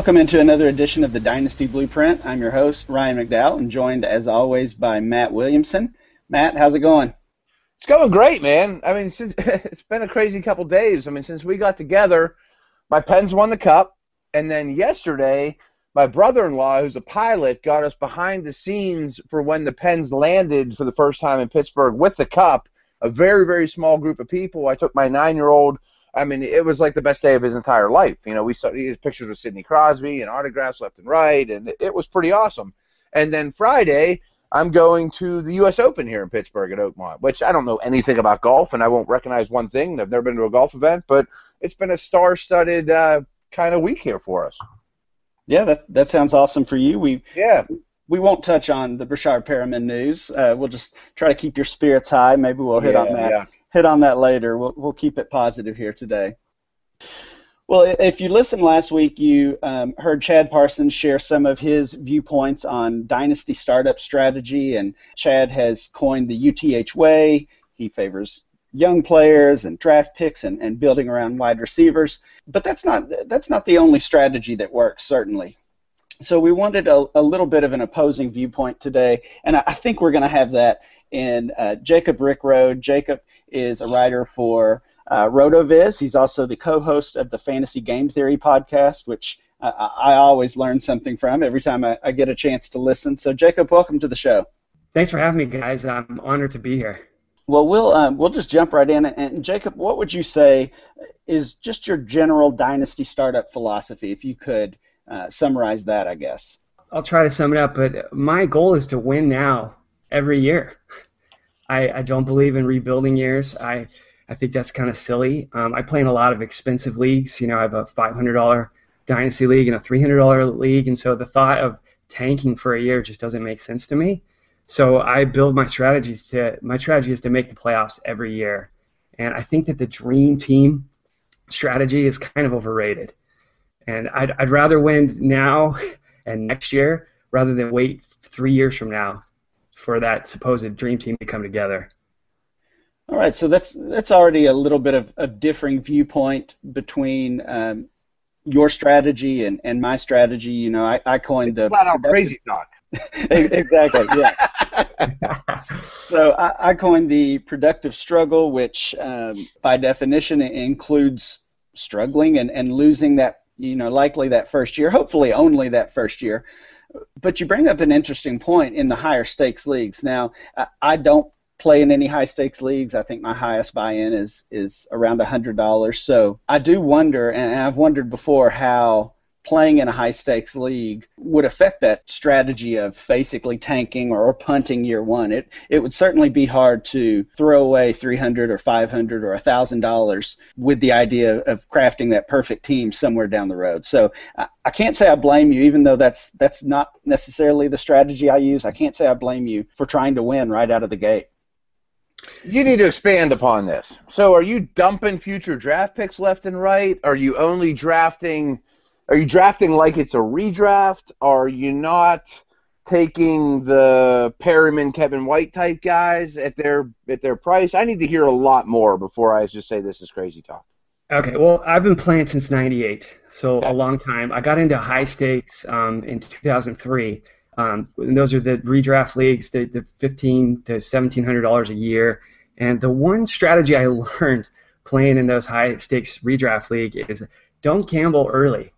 Welcome into another edition of the Dynasty Blueprint. I'm your host, Ryan McDowell, and joined as always by Matt Williamson. Matt, how's it going? It's going great, man. I mean, since, it's been a crazy couple days. I mean, since we got together, my Pens won the cup, and then yesterday, my brother-in-law, who's a pilot, got us behind the scenes for when the Pens landed for the first time in Pittsburgh with the cup. A very, very small group of people. I took my nine-year-old I mean, it was like the best day of his entire life. You know, we saw his pictures with Sidney Crosby and autographs left and right, and it was pretty awesome. And then Friday, I'm going to the U.S. Open here in Pittsburgh at Oakmont, which I don't know anything about golf, and I won't recognize one thing. I've never been to a golf event, but it's been a star-studded uh, kind of week here for us. Yeah, that that sounds awesome for you. We yeah we won't touch on the Breshad Perriman news. Uh, we'll just try to keep your spirits high. Maybe we'll hit yeah, on that yeah hit on that later. We'll, we'll keep it positive here today. Well, if you listened last week, you um, heard Chad Parsons share some of his viewpoints on dynasty startup strategy, and Chad has coined the UTH way. He favors young players and draft picks and, and building around wide receivers. But that's not that's not the only strategy that works, certainly. So we wanted a, a little bit of an opposing viewpoint today, and I, I think we're going to have that in uh, Jacob Rickroad. Jacob is a writer for uh, RotoViz. He's also the co-host of the Fantasy Game Theory podcast, which I, I always learn something from every time I, I, get a chance to listen. So, Jacob, welcome to the show. Thanks for having me, guys. I'm honored to be here. Well, we'll um, we'll just jump right in. And Jacob, what would you say is just your general dynasty startup philosophy, if you could uh, summarize that? I guess. I'll try to sum it up, but my goal is to win now every year. I, I don't believe in rebuilding years. I I think that's kind of silly. Um, I play in a lot of expensive leagues. You know, I have a $500 dynasty league and a $300 league, and so the thought of tanking for a year just doesn't make sense to me. So I build my strategies to my strategy is to make the playoffs every year, and I think that the dream team strategy is kind of overrated. And I'd, I'd rather win now and next year rather than wait three years from now for that supposed dream team to come together. All right, so that's that's already a little bit of a differing viewpoint between um, your strategy and, and my strategy. You know, I, I coined the flat out crazy talk. exactly, yeah. so I, I, coined the productive struggle, which um, by definition includes struggling and, and losing that, you know, likely that first year, hopefully only that first year. But you bring up an interesting point in the higher stakes leagues. Now, I don't play in any high stakes leagues. I think my highest buy in is is around hundred dollars. So I do wonder, and I've wondered before how playing in a high stakes league would affect that strategy of basically tanking or punting year one. It it would certainly be hard to throw away 300 or 500 or $1,000 with the idea of crafting that perfect team somewhere down the road. So I, I can't say I blame you, even though that's that's not necessarily the strategy I use. I can't say I blame you for trying to win right out of the gate. You need to expand upon this. So, are you dumping future draft picks left and right? Are you only drafting are you drafting like it's a redraft? Are you not taking the Perriman, Kevin White type guys at their at their price? I need to hear a lot more before I just say this is crazy talk. Okay, well, I've been playing since '98, so a long time. I got into high stakes um, in 2003. Um, and those are the redraft leagues, the, the 15 to 1700 dollars a year. And the one strategy I learned playing in those high stakes redraft league is don't gamble early.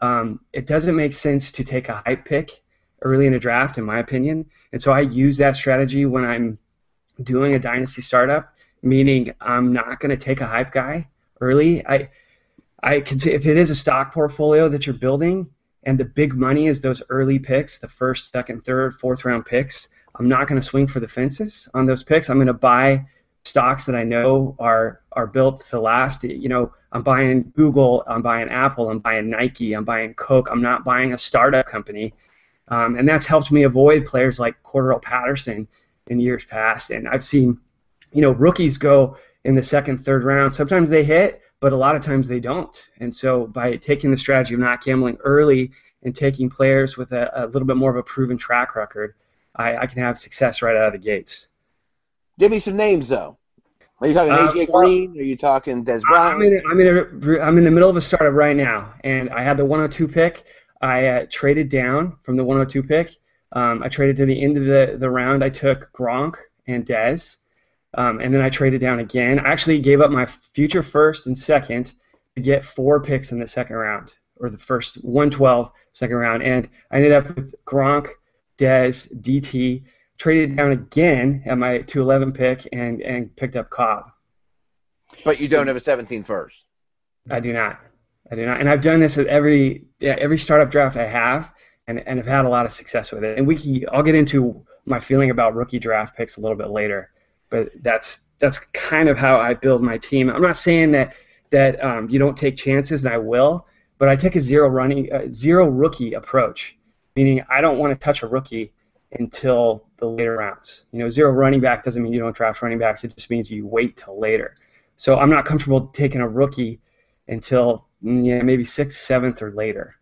Um, it doesn't make sense to take a hype pick early in a draft, in my opinion. And so I use that strategy when I'm doing a dynasty startup, meaning I'm not going to take a hype guy early. I I can say if it is a stock portfolio that you're building and the big money is those early picks, the first, second, third, fourth round picks, I'm not going to swing for the fences on those picks. I'm going to buy stocks that I know are are built to last. You know, I'm buying Google, I'm buying Apple, I'm buying Nike, I'm buying Coke. I'm not buying a startup company, um, and that's helped me avoid players like Cordarrelle Patterson in years past. And I've seen, you know, rookies go in the second, third round. Sometimes they hit, but a lot of times they don't. And so by taking the strategy of not gambling early and taking players with a, a little bit more of a proven track record, I, I can have success right out of the gates. Give me some names though. Are you talking Uh, AJ well- Green? Are you talking Dez Bryant? I'm in, a, I'm, in a, I'm in the middle of a startup right now, and I had the 102 pick. I uh, traded down from the 102 pick. Um, I traded to the end of the, the round. I took Gronk and Dez, um, and then I traded down again. I actually gave up my future first and second to get four picks in the second round, or the first 112 second round, and I ended up with Gronk, Dez, DT. Traded down again at my 211 pick and, and picked up Cobb. but you don't have a 17 first. I do not. I do not. And I've done this at every yeah, every startup draft I have, and and have had a lot of success with it. And we can, I'll get into my feeling about rookie draft picks a little bit later, but that's that's kind of how I build my team. I'm not saying that that um, you don't take chances, and I will, but I take a zero running uh, zero rookie approach, meaning I don't want to touch a rookie until the later rounds. You know, zero running back doesn't mean you don't draft running backs. It just means you wait till later. So I'm not comfortable taking a rookie until yeah maybe sixth, seventh, or later.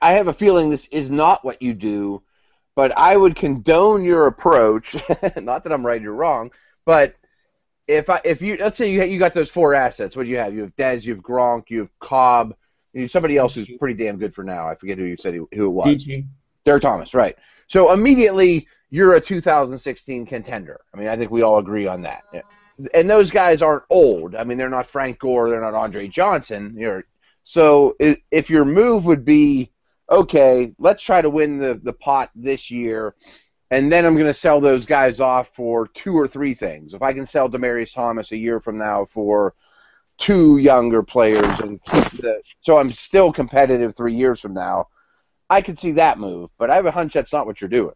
I have a feeling this is not what you do, but I would condone your approach. not that I'm right or wrong, but if I if you let's say you you got those four assets, what do you have? You have Dez, you have Gronk, you have Cobb, you have somebody else who's pretty damn good for now. I forget who you said who who it was. DG. Derek Thomas, right? So immediately you're a 2016 contender. I mean, I think we all agree on that. And those guys aren't old. I mean, they're not Frank Gore, they're not Andre Johnson. You're so if your move would be okay, let's try to win the the pot this year, and then I'm going to sell those guys off for two or three things. If I can sell Demaryius Thomas a year from now for two younger players and keep the so I'm still competitive three years from now. I could see that move, but I have a hunch that's not what you're doing.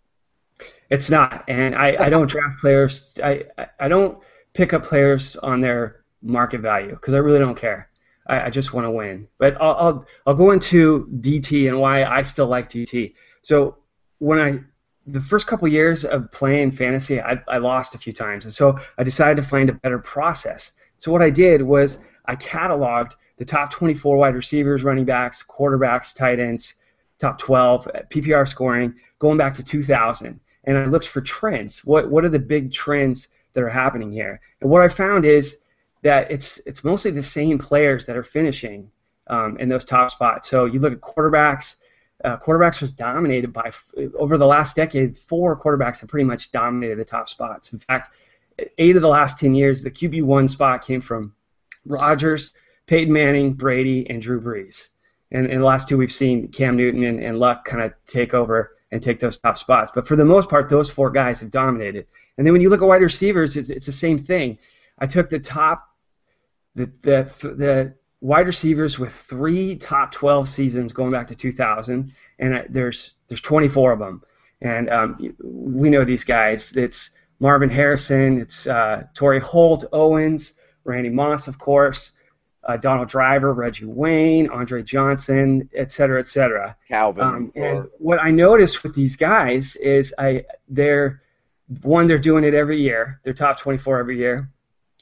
It's not, and I, I don't draft players. I, I- don't pick up players on their market value because I really don't care. I, I just want to win. But I'll, I'll I'll go into DT and why I still like DT. So when I the first couple years of playing fantasy, I, I lost a few times, and so I decided to find a better process. So what I did was I cataloged the top 24 wide receivers, running backs, quarterbacks, tight ends, top 12 PPR scoring going back to 2000 and I looked for trends. What what are the big trends that are happening here? And what I found is that it's it's mostly the same players that are finishing um, in those top spots. So you look at quarterbacks. Uh, quarterbacks was dominated by over the last decade. Four quarterbacks have pretty much dominated the top spots. In fact, eight of the last ten years, the QB one spot came from Rodgers, Peyton Manning, Brady, and Drew Brees. And in the last two, we've seen Cam Newton and, and Luck kind of take over and take those top spots. But for the most part, those four guys have dominated. And then when you look at wide receivers, it's, it's the same thing. I took the top, the, the, the wide receivers with three top 12 seasons going back to 2000, and I, there's there's 24 of them. And um, we know these guys. It's Marvin Harrison, it's uh, Torry Holt, Owens, Randy Moss, of course, uh, Donald Driver, Reggie Wayne, Andre Johnson, et cetera, et cetera. Calvin. Um, and what I noticed with these guys is I they're one they're doing it every year. They're top 24 every year,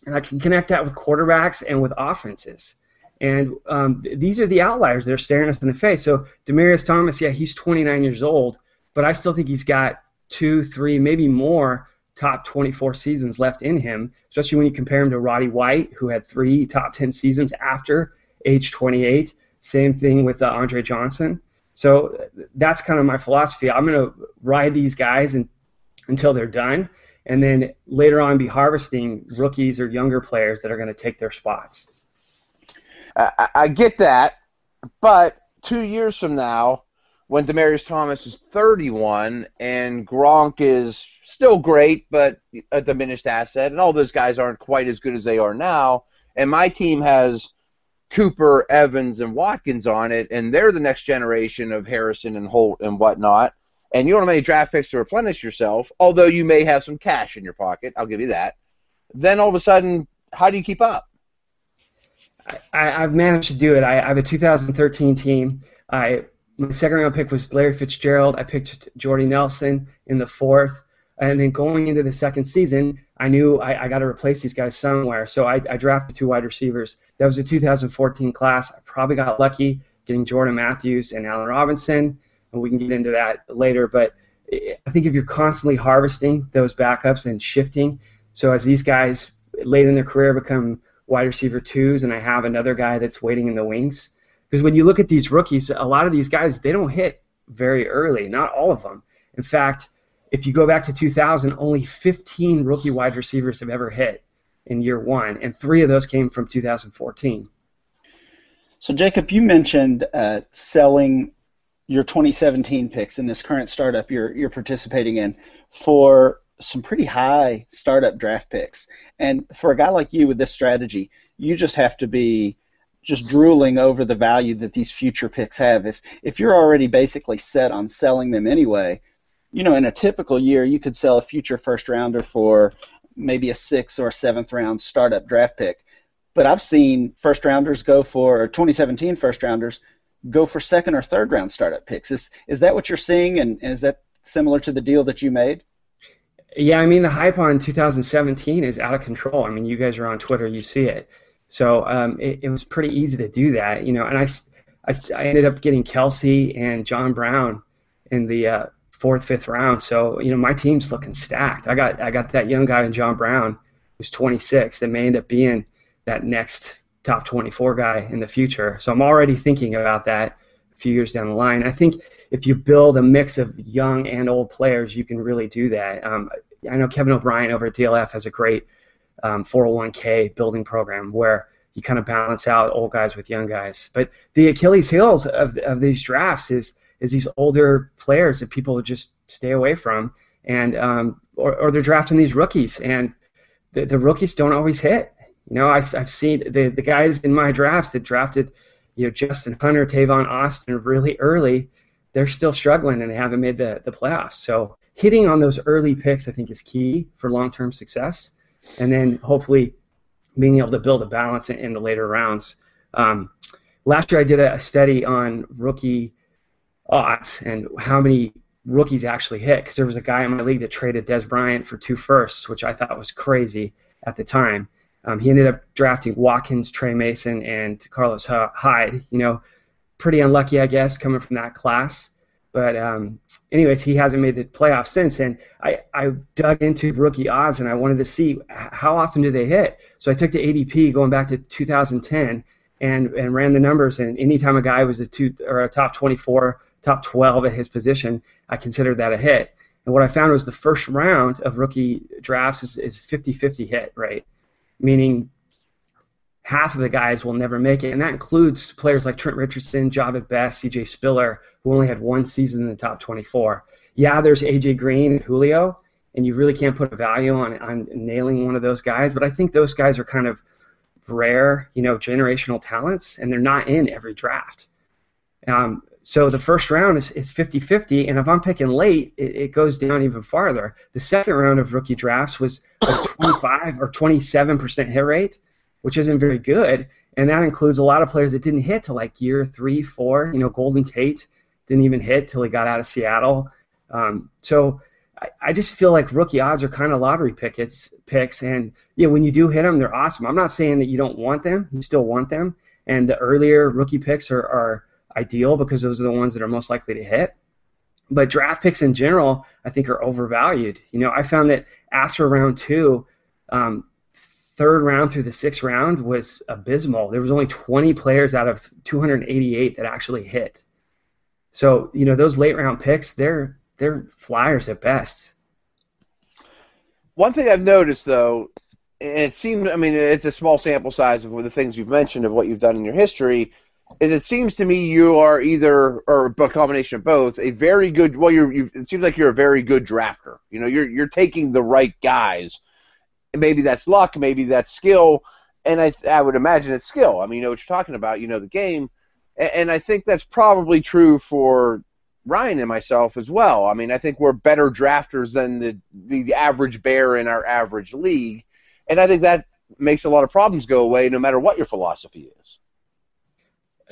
and I can connect that with quarterbacks and with offenses. And um, these are the outliers. They're staring us in the face. So Demaryius Thomas, yeah, he's 29 years old, but I still think he's got two, three, maybe more top 24 seasons left in him. Especially when you compare him to Roddy White, who had three top 10 seasons after age 28. Same thing with uh, Andre Johnson. So that's kind of my philosophy. I'm going to ride these guys and, until they're done, and then later on be harvesting rookies or younger players that are going to take their spots. I, I- I get that, but two years from now, when Demaryius Thomas is 31 and Gronk is still great, but a diminished asset, and all those guys aren't quite as good as they are now, and my team has Cooper, Evans, and Watkins on it, and they're the next generation of Harrison and Holt and whatnot, and you don't have any draft picks to replenish yourself, although you may have some cash in your pocket, I'll give you that, then all of a sudden, how do you keep up? I, I've managed to do it. I, I have a 2013 team. I my second round pick was Larry Fitzgerald. I picked Jordy Nelson in the fourth, and then going into the second season, I knew I, I got to replace these guys somewhere. So I, I drafted two wide receivers. That was a 2014 class. I probably got lucky getting Jordan Matthews and Allen Robinson, and we can get into that later. But I think if you're constantly harvesting those backups and shifting, so as these guys late in their career become wide receiver twos, and I have another guy that's waiting in the wings. Because when you look at these rookies, a lot of these guys they don't hit very early. Not all of them. In fact, if you go back to 2000, only 15 rookie wide receivers have ever hit in year one, and three of those came from 2014. So, Jacob, you mentioned uh, selling your 2017 picks in this current startup you're you're participating in for some pretty high startup draft picks. And for a guy like you with this strategy, you just have to be just drooling over the value that these future picks have. If if you're already basically set on selling them anyway, you know, in a typical year, you could sell a future first rounder for maybe a sixth or a seventh round startup draft pick. But I've seen first rounders go for 2017 first rounders go for second or third round startup picks. Is is that what you're seeing, and is that similar to the deal that you made? Yeah, I mean the hype on 2017 is out of control. I mean, you guys are on Twitter, you see it. So um, it, it, was pretty easy to do that, you know. And I, I, I ended up getting Kelce and John Brown in the uh, fourth, fifth round. So you know my team's looking stacked. I got I got that young guy in John Brown who's 26 that may end up being that next top 24 guy in the future. So I'm already thinking about that a few years down the line. I think if you build a mix of young and old players, you can really do that. Um, I know Kevin O'Brien over at DLF has a great um, 401k building program where you kind of balance out old guys with young guys. But the Achilles heels of, of these drafts is is these older players that people just stay away from, and um, or, or they're drafting these rookies, and the, the rookies don't always hit. You know, I've, I've seen the, the guys in my drafts that drafted, you know, Justin Hunter, Tavon Austin really early, they're still struggling and they haven't made the, the playoffs. So hitting on those early picks, I think, is key for long term success. And then hopefully being able to build a balance in, in the later rounds. Um, last year I did a, study on rookie odds and how many rookies actually hit because there was a guy in my league that traded Dez Bryant for two firsts, which I thought was crazy at the time. Um, he ended up drafting Watkins, Tre Mason, and Carlos Hyde. You know, pretty unlucky, I guess, coming from that class. But um, anyways, he hasn't made the playoffs since. And I, I dug into rookie odds and I wanted to see how often do they hit. So I took the ADP going back to 2010 and, and ran the numbers. And anytime a guy was a two or a top 24, top 12 at his position, I considered that a hit. And what I found was the first round of rookie drafts is, is 50-50 hit rate meaning half of the guys will never make it, and that includes players like Trent Richardson, Jahvid Best, C.J. Spiller, who only had one season in the top 24. Yeah, there's A.J. Green and Julio, and you really can't put a value on on nailing one of those guys. But I think those guys are kind of rare, you know, generational talents, and they're not in every draft. Um, so the first round is, is 50-50, and if I'm picking late, it, it, goes down even farther. The second round of rookie drafts was a 25 or 27% hit rate, which isn't very good, and that includes a lot of players that didn't hit till like year three, four. You know, Golden Tate didn't even hit till he got out of Seattle. Um, so I, I, just feel like rookie odds are kind of lottery pickets, picks, and yeah, when you do hit them, they're awesome. I'm not saying that you don't want them; you still want them, and the earlier rookie picks are, are ideal because those are the ones that are most likely to hit. But draft picks in general, I think, are overvalued. You know, I found that after round two, um, third round through the sixth round was abysmal. There was only 20 players out of 288 that actually hit. So you know, those late round picks, they're they're flyers at best. One thing I've noticed though, it seems, I mean, it's a small sample size of the things you've mentioned of what you've done in your history is it seems to me you are either or a combination of both a very good well you're you it seems like you're a very good drafter you know you're you're taking the right guys maybe that's luck maybe that's skill and I I would imagine it's skill I mean you know what you're talking about you know the game and, and I think that's probably true for Ryan and myself as well I mean I think we're better drafters than the the average bear in our average league and I think that makes a lot of problems go away no matter what your philosophy is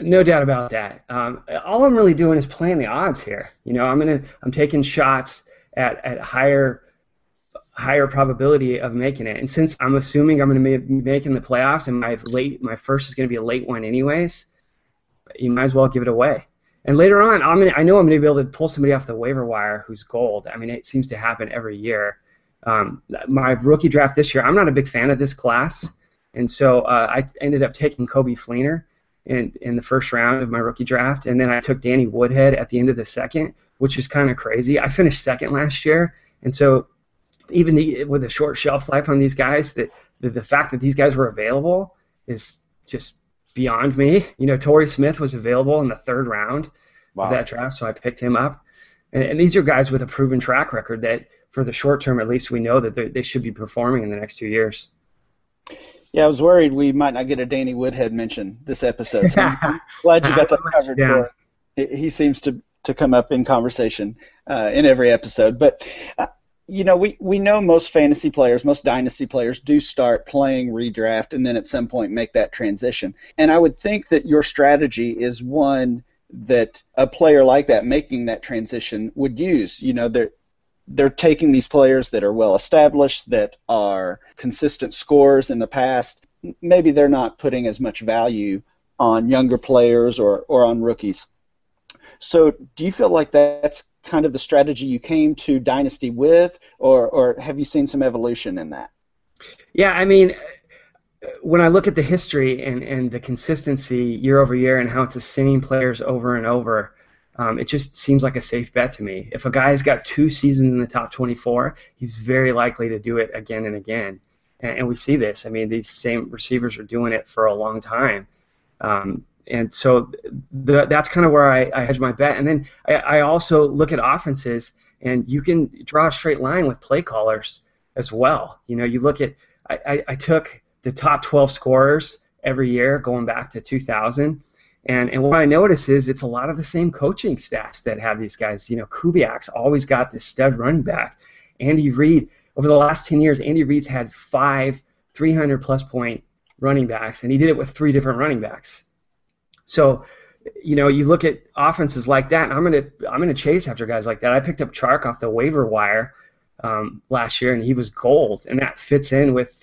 no doubt about that. Um, all I'm really doing is playing the odds here. You know, I'm gonna I'm taking shots at, at higher higher probability of making it. And since I'm assuming I'm going to be making the playoffs and my late my first is going to be a late one anyways, you might as well give it away. And later on, I'm gonna, I know I'm going to be able to pull somebody off the waiver wire who's gold. I mean, it seems to happen every year. Um, my rookie draft this year, I'm not a big fan of this class, and so uh, I ended up taking Coby Fleener in in the first round of my rookie draft, and then I took Danny Woodhead at the end of the second, which is kind of crazy. I finished second last year, and so even the, with a short shelf life on these guys, that the, the fact that these guys were available is just beyond me. You know, Torrey Smith was available in the third round wow. of that draft, so I picked him up. And, and, these are guys with a proven track record that, for the short term at least, we know that they should be performing in the next two years. Yeah, I was worried we might not get a Danny Woodhead mention this episode. So I'm glad you got that covered yeah. for He seems to, to come up in conversation uh, in every episode. But uh, you know, we, we know most fantasy players, most dynasty players do start playing redraft and then at some point make that transition. And I would think that your strategy is one that a player like that making that transition would use. You know, they're they're taking these players that are well established, that are consistent scores in the past. Maybe they're not putting as much value on younger players or, or on rookies. So, do you feel like that's kind of the strategy you came to Dynasty with, or, or have you seen some evolution in that? Yeah, I mean, when I look at the history and, and the consistency year over year and how it's the same players over and over, um, it just seems like a safe bet to me. If a guy's got two seasons in the top 24, he's very likely to do it again and again. And, we see this. I mean, these same receivers are doing it for a long time. Um, and so the, that's kind of where I, I hedge my bet. And then I, I also look at offenses, and you can draw a straight line with play callers as well. You know, you look at I, I, took the top 12 scorers every year going back to 2000. And, and what I notice is it's a lot of the same coaching staffs that have these guys. You know, Kubiak's always got this stud running back. Andy Reid, over the last 10 years, Andy Reid's had five 300 plus point running backs, and he did it with three different running backs. So, you know, you look at offenses like that, and I'm gonna I'm gonna chase after guys like that. I picked up Chark off the waiver wire um, last year, and he was gold, and that fits in with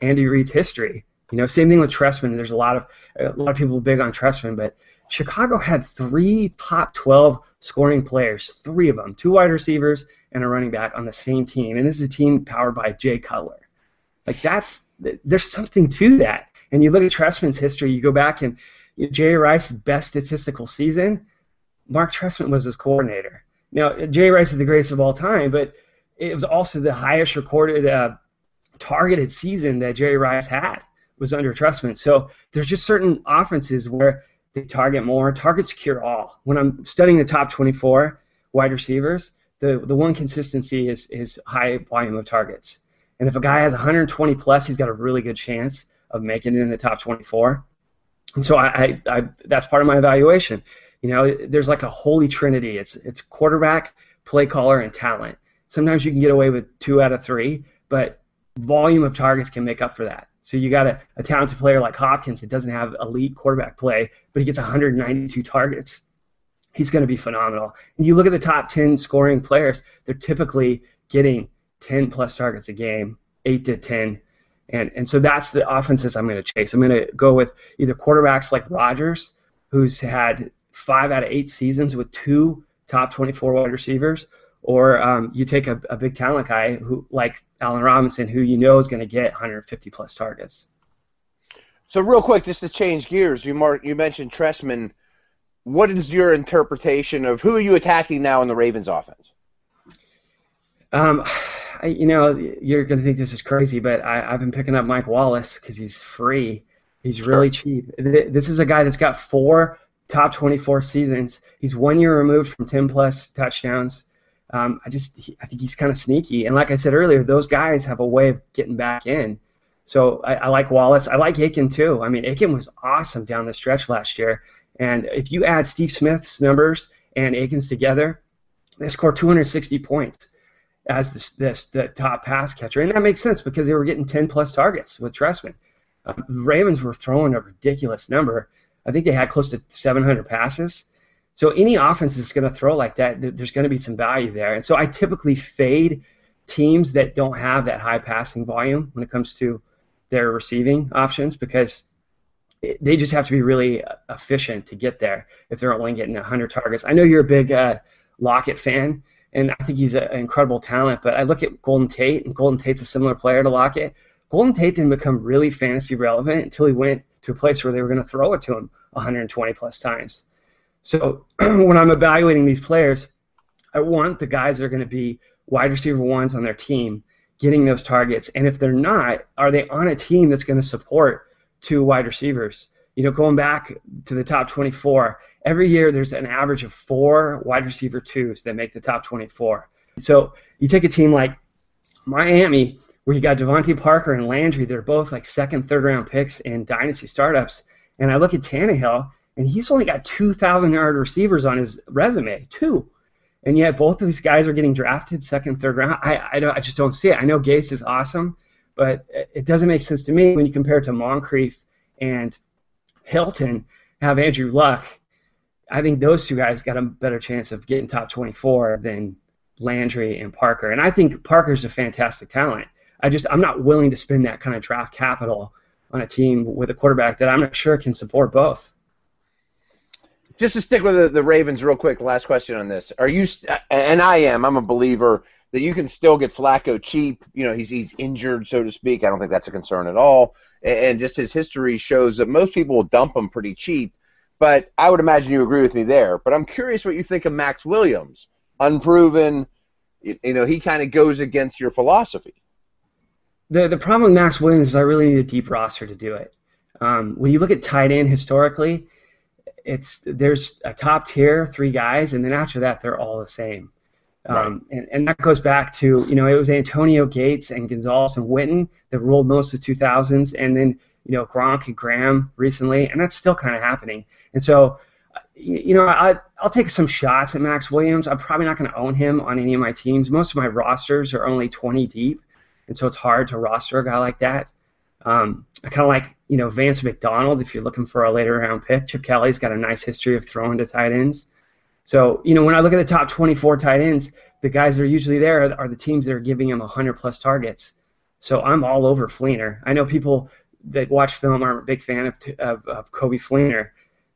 Andy Reid's history. You know, same thing with Trestman. There's a lot of a lot of people big on Trestman, but Chicago had three top 12 scoring players, three of them, two wide receivers and a running back on the same team, and this is a team powered by Jay Cutler. Like that's there's something to that. And you look at Trestman's history, you go back and Jerry Rice's best statistical season, Mark Trestman was his coordinator. Now Jerry Rice is the greatest of all time, but it was also the highest recorded uh, targeted season that Jerry Rice had was under Trestman. So there's just certain offenses where they target more. Targets cure all. When I'm studying the top 24 wide receivers, the the one consistency is is high volume of targets. And if a guy has 120 plus, he's got a really good chance of making it in the top 24. And so I, I, I that's part of my evaluation. You know, there's like a holy trinity. It's it's quarterback, play caller, and talent. Sometimes you can get away with two out of three, but volume of targets can make up for that. So you got a, a talented player like Hopkins that doesn't have elite quarterback play, but he gets 192 targets. He's going to be phenomenal. And you look at the top 10 scoring players, they're typically getting 10 plus targets a game, 8 to 10. And, and so that's the offenses I'm going to chase. I'm going to go with either quarterbacks like Rodgers, who's had five out of eight seasons with two top 24 wide receivers, or um, you take a, a, big talent guy who like Allen Robinson, who you know is going to get 150 plus targets. So real quick, just to change gears, you mark you mentioned Trestman. What is your interpretation of who are you attacking now in the Ravens offense? Um, I, you know, you're going to think this is crazy, but I, have been picking up Mike Wallace because he's free. He's really sure. cheap. This is a guy that's got four top 24 seasons. He's one year removed from 10 plus touchdowns. Um, I just he, I think he's kind of sneaky, and like I said earlier, those guys have a way of getting back in. So I, I like Wallace. I like Aiken too. I mean, Aiken was awesome down the stretch last year, and if you add Steve Smith's numbers and Aiken's together, they score 260 points as the, the, the top pass catcher, and that makes sense because they were getting 10 plus targets with Trestman. Um, the Ravens were throwing a ridiculous number. I think they had close to 700 passes. So any offense that's going to throw like that, there's going to be some value there. And so I typically fade teams that don't have that high passing volume when it comes to their receiving options because they just have to be really efficient to get there if they're only getting 100 targets. I know you're a big uh, Lockett fan, and I think he's an incredible talent. But I look at Golden Tate, and Golden Tate's a similar player to Lockett. Golden Tate didn't become really fantasy relevant until he went to a place where they were going to throw it to him 120 plus times. So when I'm evaluating these players, I want the guys that are going to be wide receiver ones on their team getting those targets. And if they're not, are they on a team that's going to support two wide receivers? You know, going back to the top 24, every year there's an average of four wide receiver twos that make the top 24. So you take a team like Miami, where you got DeVante Parker and Landry, they're both like second, third round picks in dynasty startups. And I look at Tannehill, and he's only got 2,000 yard receivers on his resume, two. And yet both of these guys are getting drafted second, third round. I, I, don't, I just don't see it. I know Gase is awesome, but it doesn't make sense to me when you compare it to Moncrief and Hilton, have Andrew Luck. I think those two guys got a better chance of getting top 24 than Landry and Parker. And I think Parker's a fantastic talent. I just I'm not willing to spend that kind of draft capital on a team with a quarterback that I'm not sure can support both. Just to stick with the, the Ravens real quick, last question on this. Are you and I am, I'm a believer that you can still get Flacco cheap. You know, he's he's injured, so to speak. I don't think that's a concern at all. And just his history shows that most people will dump him pretty cheap. But I would imagine you agree with me there. But I'm curious what you think of Maxx Williams, unproven. You, you know, he kind of goes against your philosophy. The the problem with Maxx Williams is I really need a deep roster to do it. Um, when you look at tight end historically, it's there's a top tier three guys, and then after that they're all the same. Um, and, and that goes back to, you know, it was Antonio Gates and Gonzalez and Witten that ruled most of the 2000s, and then, you know, Gronk and Graham recently, and that's still kind of happening. And so, you know, I, I'll take some shots at Maxx Williams. I'm probably not going to own him on any of my teams. Most of my rosters are only 20 deep, and so it's hard to roster a guy like that. Um, I kind of like, you know, Vance McDonald if you're looking for a later round pick. Chip Kelly's got a nice history of throwing to tight ends. So, you know, when I look at the top 24 tight ends, the guys that are usually there are the teams that are giving him 100 plus targets. So I'm all over Fleener. I know people that watch film aren't a big fan of, of, of Coby Fleener,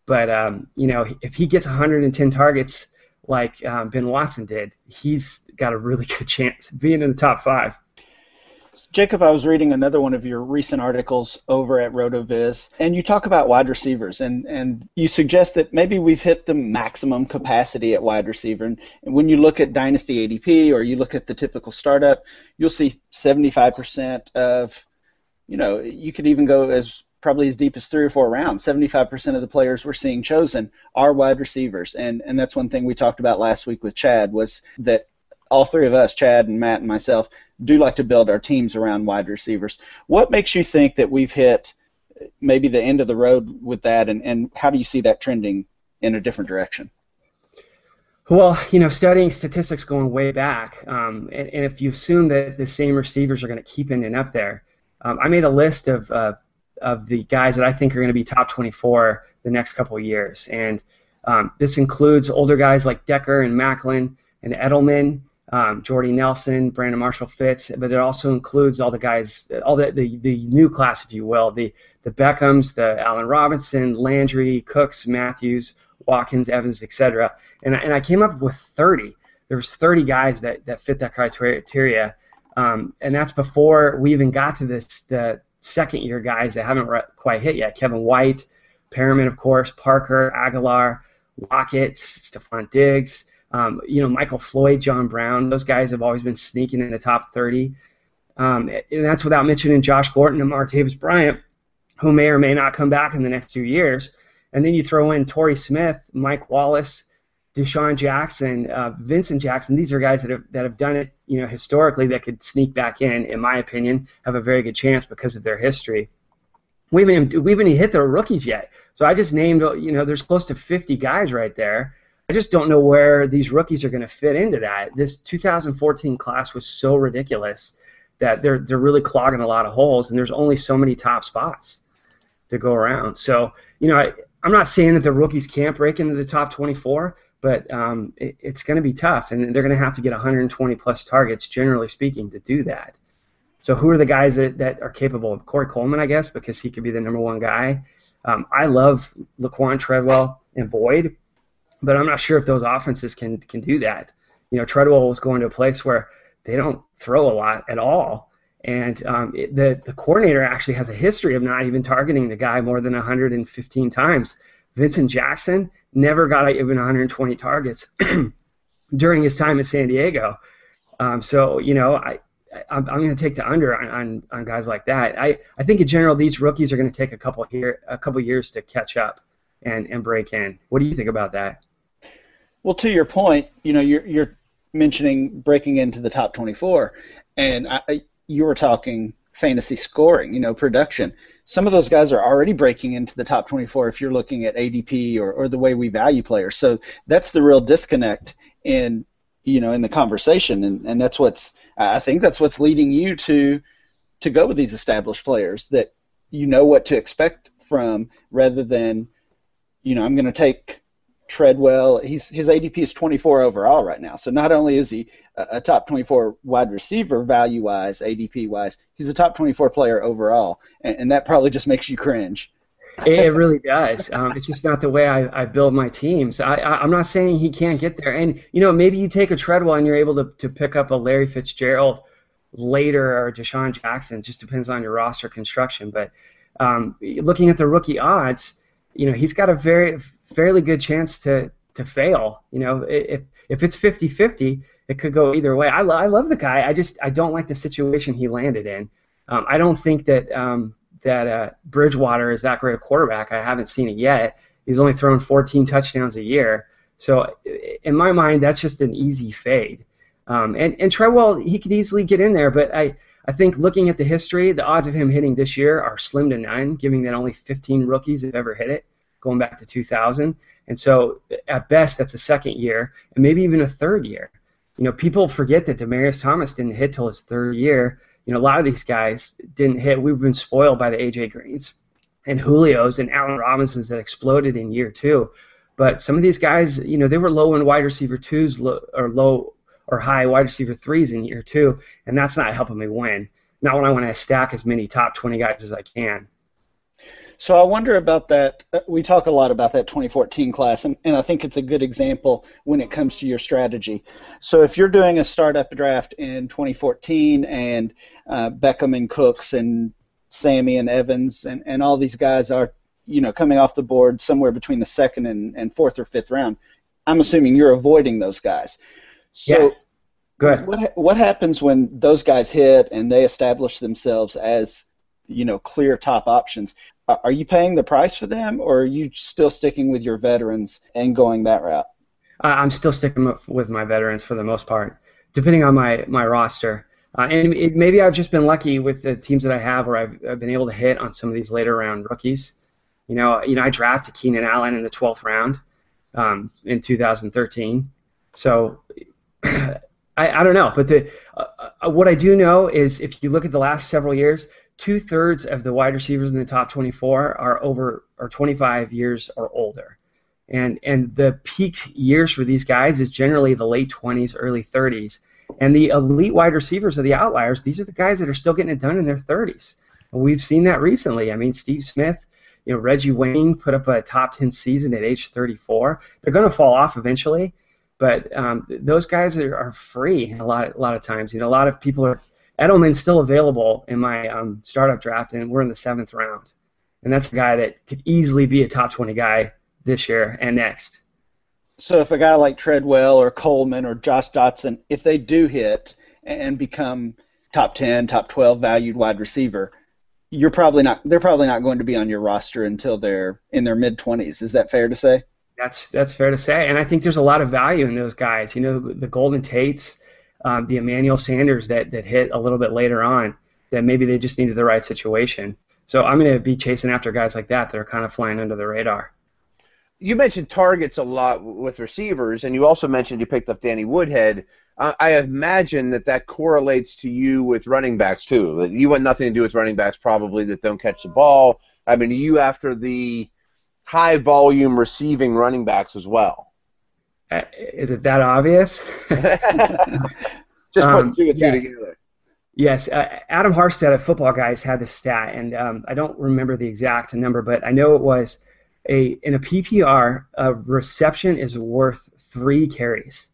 but, um, you know, if he gets 110 targets like um, Ben Watson did, he's got a really good chance of being in the top five. Jacob, I was reading another one of your recent articles over at RotoViz, and you talk about wide receivers, and, and you suggest that maybe we've hit the maximum capacity at wide receiver. And, when you look at Dynasty ADP or you look at the typical startup, you'll see 75% of, you know, you could even go as probably as deep as three or four rounds. 75% of the players we're seeing chosen are wide receivers, and and that's one thing we talked about last week with Chad was that all three of us, Chad and Matt and myself, do like to build our teams around wide receivers. What makes you think that we've hit maybe the end of the road with that, and, and how do you see that trending in a different direction? Well, you know, studying statistics going way back, um, and, and, if you assume that the same receivers are going to keep ending up there, um, I made a list of uh, of the guys that I think are going to be top 24 the next couple years, and um, this includes older guys like Decker and Maclin and Edelman, um, Jordy Nelson, Brandon Marshall Fitz, but it also includes all the guys, all the, the, the new class, if you will, the the Beckhams, the Allen Robinson, Landry, Cooks, Matthews, Watkins, Evans, etc. And and I came up with 30. There was 30 guys that, that fit that criteria, um, and that's before we even got to this the second year guys that haven't re- quite hit yet. Kevin White, Perriman, of course, Parker, Agholor, Lockett, Stefon Diggs. Um, you know, Michael Floyd, John Brown, those guys have always been sneaking in the top 30. Um, and that's without mentioning Josh Gordon and Martavis Bryant, who may or may not come back in the next two years. And then you throw in Torrey Smith, Mike Wallace, DeSean Jackson, uh, Vincent Jackson. These are guys that have that have done it, you know, historically that could sneak back in. In my opinion, have a very good chance because of their history. We haven't we haven't hit the rookies yet. So I just named, you know, there's close to 50 guys right there I just don't know where these rookies are going to fit into that. This 2014 class was so ridiculous that they're they're really clogging a lot of holes, and there's only so many top spots to go around. So you know, I, I'm not saying that the rookies can't break into the top 24, but um, it, it's going to be tough, and they're going to have to get 120 plus targets, generally speaking, to do that. So who are the guys that, that are capable of Corey Coleman, I guess, because he could be the number one guy. Um, I love Laquan Treadwell and Boyd, but I'm not sure if those offenses can can do that. You know, Treadwell was going to a place where they don't throw a lot at all. And um, it, the the coordinator actually has a history of not even targeting the guy more than 115 times. Vincent Jackson never got even 120 targets during his time in San Diego. Um, so you know, I I'm, I'm going to take the under on, on, on guys like that. I, I think in general these rookies are going to take a couple here a couple years to catch up and, and break in. What do you think about that? Well, to your point, you know, you're you're mentioning breaking into the top 24, and I, you were talking fantasy scoring, you know, production. Some of those guys are already breaking into the top 24 if you're looking at ADP or, or the way we value players. So that's the real disconnect in you know in the conversation, and, and that's what's I think that's what's leading you to to go with these established players that you know what to expect from rather than you know I'm going to take Treadwell, he's his ADP is 24 overall right now. So not only is he a, a top 24 wide receiver value wise, ADP wise, he's a top 24 player overall, and, and that probably just makes you cringe. it really does. Um, it's just not the way I, I build my teams. I, I, am not saying he can't get there. And, you know, maybe you take a Treadwell and you're able to, to pick up a Larry Fitzgerald later or DeSean Jackson. It just depends on your roster construction. But um, looking at the rookie odds, you know, he's got a very fairly good chance to to fail. You know, if if it's 50-50, it could go either way. I, lo- I love the guy. I just I don't like the situation he landed in. Um, I don't think that um, that uh, Bridgewater is that great a quarterback. I haven't seen it yet. He's only thrown 14 touchdowns a year. So in my mind, that's just an easy fade. Um, and and Treadwell, he could easily get in there, but I I think looking at the history, the odds of him hitting this year are slim to none, given that only 15 rookies have ever hit it, going back to 2000. And so, at best, that's a second year, and maybe even a third year. You know, people forget that Demaryius Thomas didn't hit till his third year. You know, a lot of these guys didn't hit. We've been spoiled by the AJ Greens and Julio's and Allen Robinsons that exploded in year two. But some of these guys, you know, they were low in wide receiver twos or low or high wide receiver threes in year two, and that's not helping me win. Not when I want to stack as many top 20 guys as I can. So I wonder about that. Uh, we talk a lot about that 2014 class, and, and I think it's a good example when it comes to your strategy. So if you're doing a startup draft in 2014 and uh, Beckham and Cooks and Sammy and Evans and, and all these guys are, you know, coming off the board somewhere between the second and, and fourth or fifth round, I'm assuming you're avoiding those guys. So, yeah. Good. What what happens when those guys hit and they establish themselves as you know clear top options? Are you paying the price for them, or are you still sticking with your veterans and going that route? I'm still sticking with my veterans for the most part, depending on my my roster. Uh, and it, maybe I've just been lucky with the teams that I have, where I've, I've been able to hit on some of these later round rookies. You know, you know, I drafted Keenan Allen in the 12th round um, in 2013. So I, I don't know, but the uh, uh, what I do know is if you look at the last several years, two thirds of the wide receivers in the top 24 are over or 25 years or older, and and the peak years for these guys is generally the late 20s, early 30s, and the elite wide receivers are the outliers. These are the guys that are still getting it done in their 30s, and we've seen that recently. I mean, Steve Smith. You know, Reggie Wayne put up a top 10 season at age 34. They're going to fall off eventually, but um, those guys are, are free a lot a lot of times. You know, a lot of people are Edelman's still available in my um, startup draft, and we're in the seventh round, and that's a guy that could easily be a top twenty guy this year and next. So if a guy like Treadwell or Coleman or Josh Doctson, if they do hit and become top ten, top twelve valued wide receiver, you're probably not. They're probably not going to be on your roster until they're in their mid twenties. Is that fair to say? That's that's fair to say, and I think there's a lot of value in those guys. You know, the Golden Tates, um, the Emmanuel Sanders that that hit a little bit later on. That maybe they just needed the right situation. So I'm going to be chasing after guys like that that are kind of flying under the radar. You mentioned targets a lot with receivers, and you also mentioned you picked up Danny Woodhead. I imagine that that correlates to you with running backs too. You want nothing to do with running backs probably that don't catch the ball. I mean, you after the high volume receiving running backs as well. Uh, is it that obvious? Just putting um, two and yes. two together. Yes, uh, Adam Harstad of Footballguys had the stat, and um, I don't remember the exact number, but I know it was a in a PPR, a reception is worth three carries.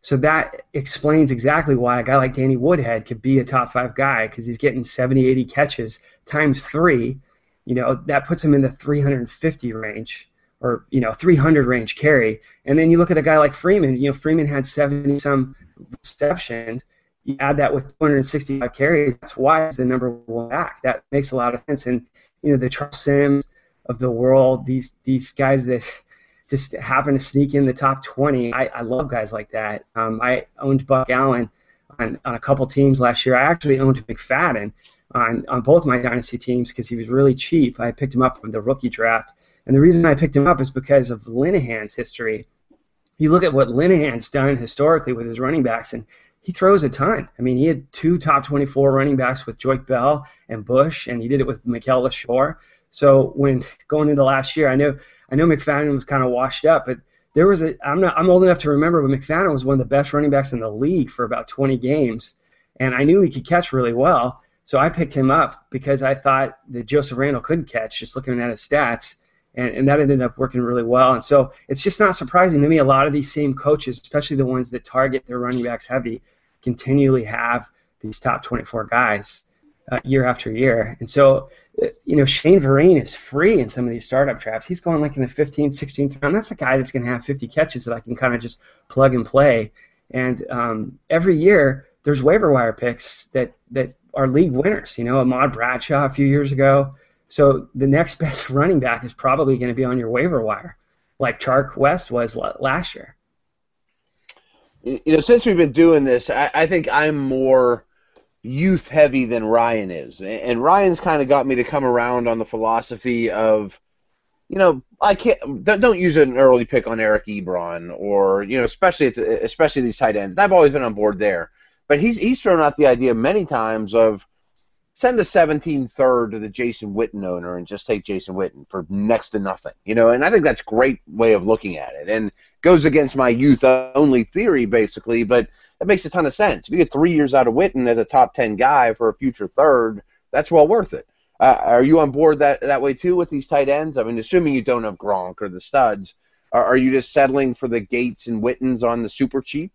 So that explains exactly why a guy like Danny Woodhead could be a top five guy because he's getting 70, 80 catches times three. You know, that puts him in the 350 range or, you know, 300 range carry. And then you look at a guy like Freeman. You know, Freeman had 70 some receptions. You add that with 265 carries. That's why he's the number one back. That makes a lot of sense. And, you know, the Charles Sims of the world, these, these guys that just happen to sneak in the top 20. I, I love guys like that. Um, I owned Buck Allen on, on a couple teams last year. I actually owned McFadden on, on both my dynasty teams because he was really cheap. I picked him up from the rookie draft. And the reason I picked him up is because of Linehan's history. You look at what Linehan's done historically with his running backs, and he throws a ton. I mean, he had two top 24 running backs with Joique Bell and Bush, and he did it with Mikel Leshoure. So when going into last year, I know I know McFadden was kind of washed up, but there was a I'm not I'm old enough to remember, but McFadden was one of the best running backs in the league for about 20 games, and I knew he could catch really well. So I picked him up because I thought that Joseph Randle couldn't catch, just looking at his stats, and, and that ended up working really well. And so it's just not surprising to me. A lot of these same coaches, especially the ones that target their running backs heavy, continually have these top 24 guys uh, year after year. And so, uh, you know, Shane Vereen is free in some of these startup drafts. He's going like in the 15th, 16th round. That's a guy that's going to have 50 catches that I can kind of just plug and play. And um, every year, there's waiver wire picks that, that are league winners. You know, Ahmad Bradshaw a few years ago. So the next best running back is probably going to be on your waiver wire, like Chark West was last year. You know, since we've been doing this, I, I think I'm more youth heavy than Ryan is. And Ryan's kind of got me to come around on the philosophy of, you know, I can't don't use an early pick on Eric Ebron or you know, especially the, especially these tight ends. I've always been on board there, but he's he's thrown out the idea many times of send a 17 third to the Jason Witten owner and just take Jason Witten for next to nothing, you know. And I think that's a great way of looking at it, and goes against my youth only theory basically, but it makes a ton of sense. If you get three years out of Witten as a top 10 guy for a future third, that's well worth it. Uh, are you on board that that way too with these tight ends? I mean, assuming you don't have Gronk or the studs, are, are you just settling for the Gates and Wittens on the super cheap?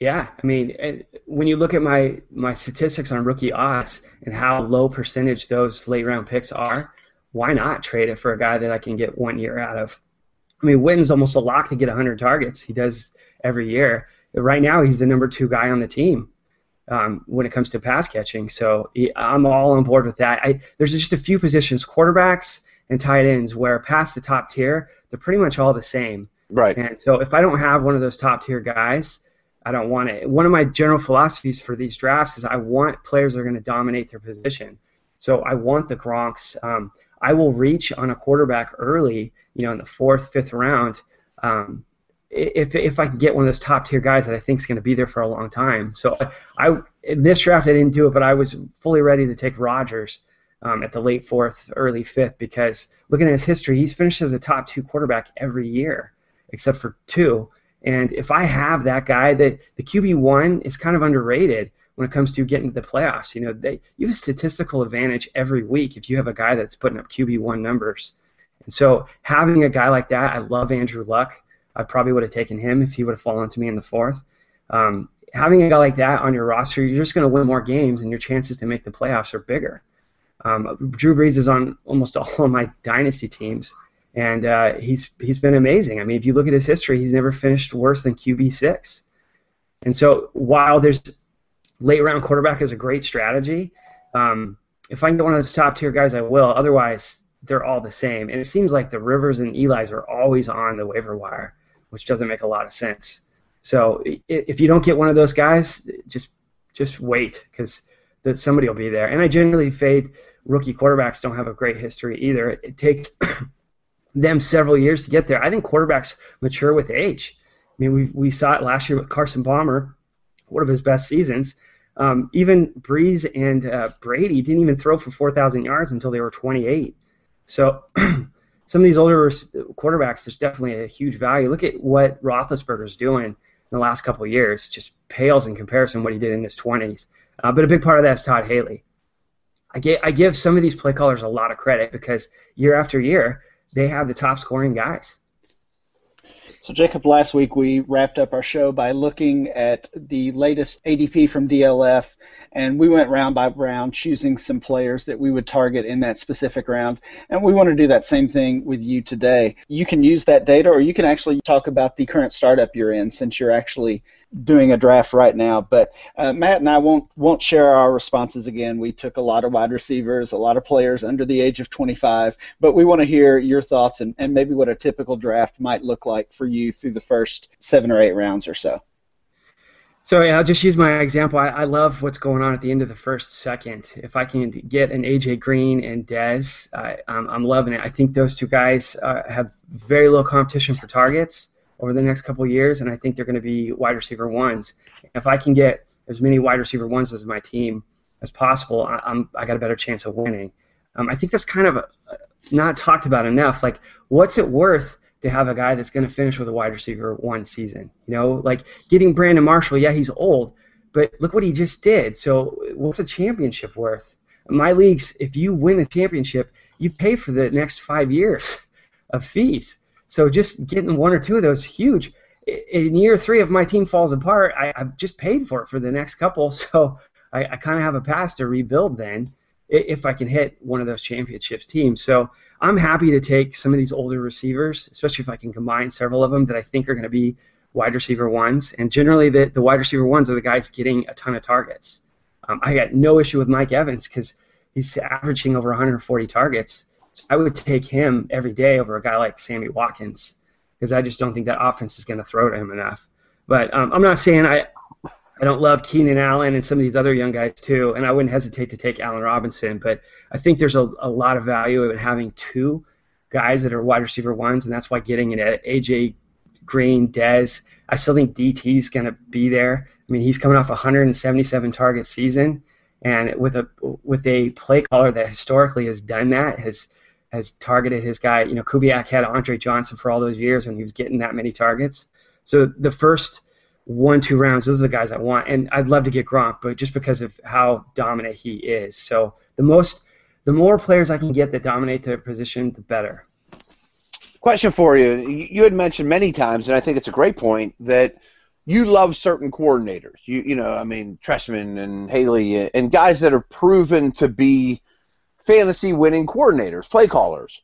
Yeah, I mean, when you look at my my statistics on rookie odds and how low percentage those late round picks are, why not trade it for a guy that I can get one year out of? I mean, Witten's almost a lock to get 100 targets. He does every year. Right now, he's the number two guy on the team um, when it comes to pass catching. So I'm all on board with that. I, there's just a few positions, quarterbacks and tight ends, where past the top tier, they're pretty much all the same. Right. And so if I don't have one of those top tier guys, I don't want it. One of my general philosophies for these drafts is I want players that are going to dominate their position. So I want the Gronks. Um, I will reach on a quarterback early, you know, in the fourth, fifth round, um, if if I can get one of those top tier guys that I think is going to be there for a long time. So I, I in this draft I didn't do it, but I was fully ready to take Rodgers um, at the late fourth, early fifth because looking at his history, he's finished as a top two quarterback every year except for two. And if I have that guy, that the QB one is kind of underrated when it comes to getting to the playoffs. You know, they, you have a statistical advantage every week if you have a guy that's putting up QB one numbers. And so having a guy like that, I love Andrew Luck. I probably would have taken him if he would have fallen to me in the fourth. Um, having a guy like that on your roster, you're just going to win more games, and your chances to make the playoffs are bigger. Um, Drew Brees is on almost all of my dynasty teams and uh, he's he's been amazing. I mean, if you look at his history, he's never finished worse than QB six. And so while there's late round quarterback is a great strategy, um, if I can get one of those top tier guys, I will. Otherwise, they're all the same. And it seems like the Rivers and Eli's are always on the waiver wire, which doesn't make a lot of sense. So if you don't get one of those guys, just just wait because that somebody will be there. And I generally fade rookie quarterbacks don't have a great history either. It, it takes them several years to get there. I think quarterbacks mature with age. I mean, we we saw it last year with Carson Palmer, one of his best seasons. Um, even Brees and uh, Brady didn't even throw for 4,000 yards until they were 28. So some of these older quarterbacks, there's definitely a huge value. Look at what Roethlisberger's doing in the last couple of years. Just pales in comparison what he did in his 20s. Uh, but a big part of that is Todd Haley. I, get, I give some of these play callers a lot of credit because year after year, they have the top scoring guys. So, Jacob, last week we wrapped up our show by looking at the latest ADP from DLF and we went round by round choosing some players that we would target in that specific round. And we want to do that same thing with you today. You can use that data, or you can actually talk about the current startup you're in, since you're actually doing a draft right now. But uh, Matt and I won't won't share our responses again. We took a lot of wide receivers, a lot of players under the age of 25, but we want to hear your thoughts and, and maybe what a typical draft might look like for you through the first seven or eight rounds or so. So yeah, I'll just use my example. I, I, love what's going on at the end of the first second. If I can get an AJ Green and Dez, I, I'm, I'm loving it. I think those two guys uh, have very low competition for targets over the next couple years, and I think they're going to be wide receiver ones. If I can get as many wide receiver ones as my team as possible, I, I'm I got a better chance of winning. Um, I think that's kind of a, not talked about enough. Like, what's it worth? To have a guy that's going to finish with a wide receiver one season. You know, like getting Brandon Marshall, yeah, he's old, but look what he just did. So what's a championship worth? My leagues, if you win a championship, you pay for the next five years of fees. So just getting one or two of those huge. In year three, if my team falls apart, I, have just paid for it for the next couple. So I, I kind of have a pass to rebuild then if I can hit one of those championships teams. So I'm happy to take some of these older receivers, especially if I can combine several of them that I think are going to be wide receiver ones. And generally, the, the wide receiver ones are the guys getting a ton of targets. Um, I got no issue with Mike Evans because he's averaging over 140 targets. So I would take him every day over a guy like Sammy Watkins because I just don't think that offense is going to throw to him enough. But um, I'm not saying I, I don't love Keenan Allen and some of these other young guys too, and I wouldn't hesitate to take Allen Robinson. But I think there's a, a lot of value in having two guys that are wide receiver ones, and that's why getting an AJ Green, Dez. I still think DT's going to be there. I mean, he's coming off a 177 target season, and with a with a play caller that historically has done that has has targeted his guy. You know, Kubiak had Andre Johnson for all those years when he was getting that many targets. So the first one, two rounds, those are the guys I want. And I'd love to get Gronk, but just because of how dominant he is. So the most, the more players I can get that dominate their position, the better. Question for you: You had mentioned many times, and I think it's a great point that you love certain coordinators. You, you know, I mean, Trestman and Haley and guys that are proven to be fantasy winning coordinators, play callers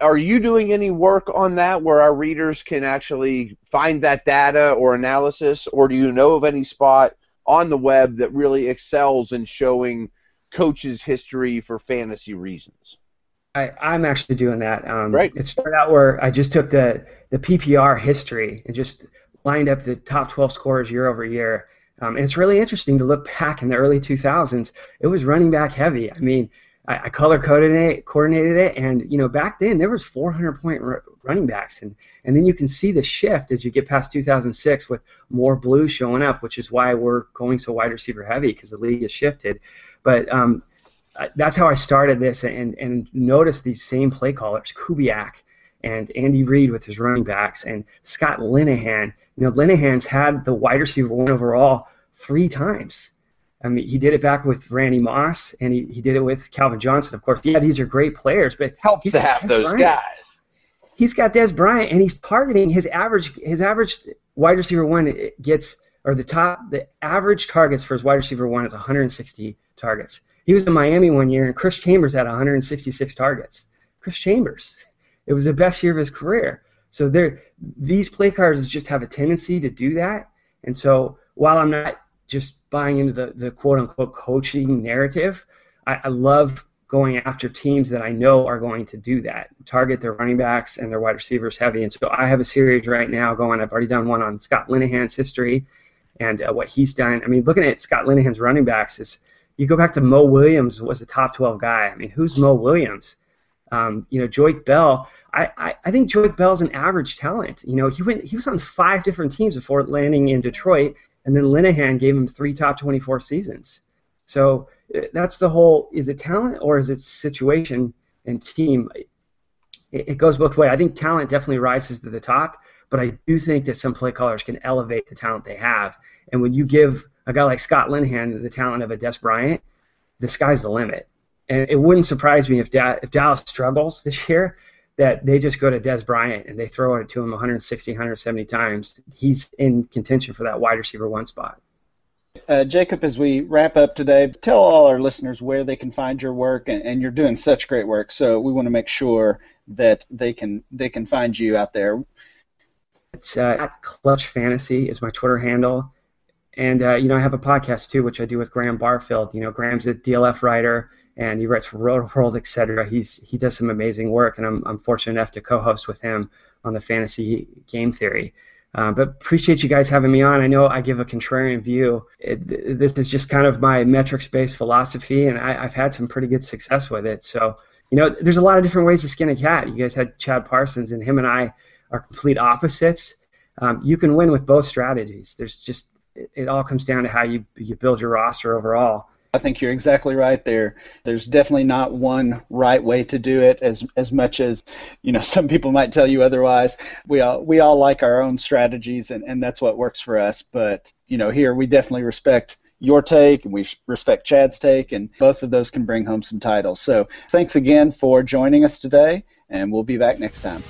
are you doing any work on that where our readers can actually find that data or analysis, or do you know of any spot on the web that really excels in showing coaches' history for fantasy reasons? I, I'm actually doing that. Um, right. It started out where I just took the, the PPR history and just lined up the top 12 scorers year over year. Um, and it's really interesting to look back in the early 2000s. It was running back heavy. I mean, I, I color it, coordinated it, and you know back then there was 400 point r- running backs, and and then you can see the shift as you get past 2006 with more blue showing up, which is why we're going so wide receiver heavy because the league has shifted. But um, that's how I started this, and and noticed these same play callers, Kubiak and Andy Reid with his running backs, and Scott Linehan. You know, Linehan's had the wide receiver one overall three times. I mean, he did it back with Randy Moss, and he, he did it with Calvin Johnson. Of course, yeah, these are great players, but helps to have those Bryant. guys. He's got Dez Bryant, and he's targeting his average. His average wide receiver one gets, or the top, the average targets for his wide receiver one is 160 targets. He was in Miami one year, and Chris Chambers had 166 targets. Chris Chambers, it was the best year of his career. So there, these play cards just have a tendency to do that. And so while I'm not just buying into the, the quote unquote coaching narrative. I, I love going after teams that I know are going to do that, target their running backs and their wide receivers heavy. And so I have a series right now going. I've already done one on Scott Linehan's history and uh, what he's done. I mean, looking at Scott Linehan's running backs is you go back to Mo Williams was a top 12 guy. I mean, who's Mo Williams? Um, you know, Joique Bell. I, I, I think Joique Bell's an average talent. You know, he went he was on five different teams before landing in Detroit, and then Linehan gave him three top 24 seasons. So uh, that's the whole is it talent or is it situation and team? It, it goes both ways. I think talent definitely rises to the top, but I do think that some play callers can elevate the talent they have. And when you give a guy like Scott Linehan the talent of a Dez Bryant, the sky's the limit. And it wouldn't surprise me if, da- if Dallas struggles this year. That they just go to Dez Bryant and they throw it to him 160, 170 times. He's in contention for that wide receiver one spot. Uh, Jacob, as we wrap up today, tell all our listeners where they can find your work, and, and you're doing such great work. So we want to make sure that they can they can find you out there. It's uh, at Clutch Fantasy is my Twitter handle, and uh, you know I have a podcast too, which I do with Graham Barfield. You know Graham's a DLF writer, and he writes for Rotoworld, etc. He's he does some amazing work, and I'm I'm fortunate enough to co-host with him on the fantasy game theory. Uh, but appreciate you guys having me on. I know I give a contrarian view. It, this is just kind of my metrics-based philosophy, and I, have had some pretty good success with it. So, you know, there's a lot of different ways to skin a cat. You guys had Chad Parsons, and him and I are complete opposites. Um, you can win with both strategies. There's just it, it all comes down to how you you build your roster overall. I think you're exactly right there. There's definitely not one right way to do it as as much as you know some people might tell you otherwise. We all we all like our own strategies and, and that's what works for us. But you know here we definitely respect your take and we respect Chad's take and both of those can bring home some titles. So thanks again for joining us today and we'll be back next time.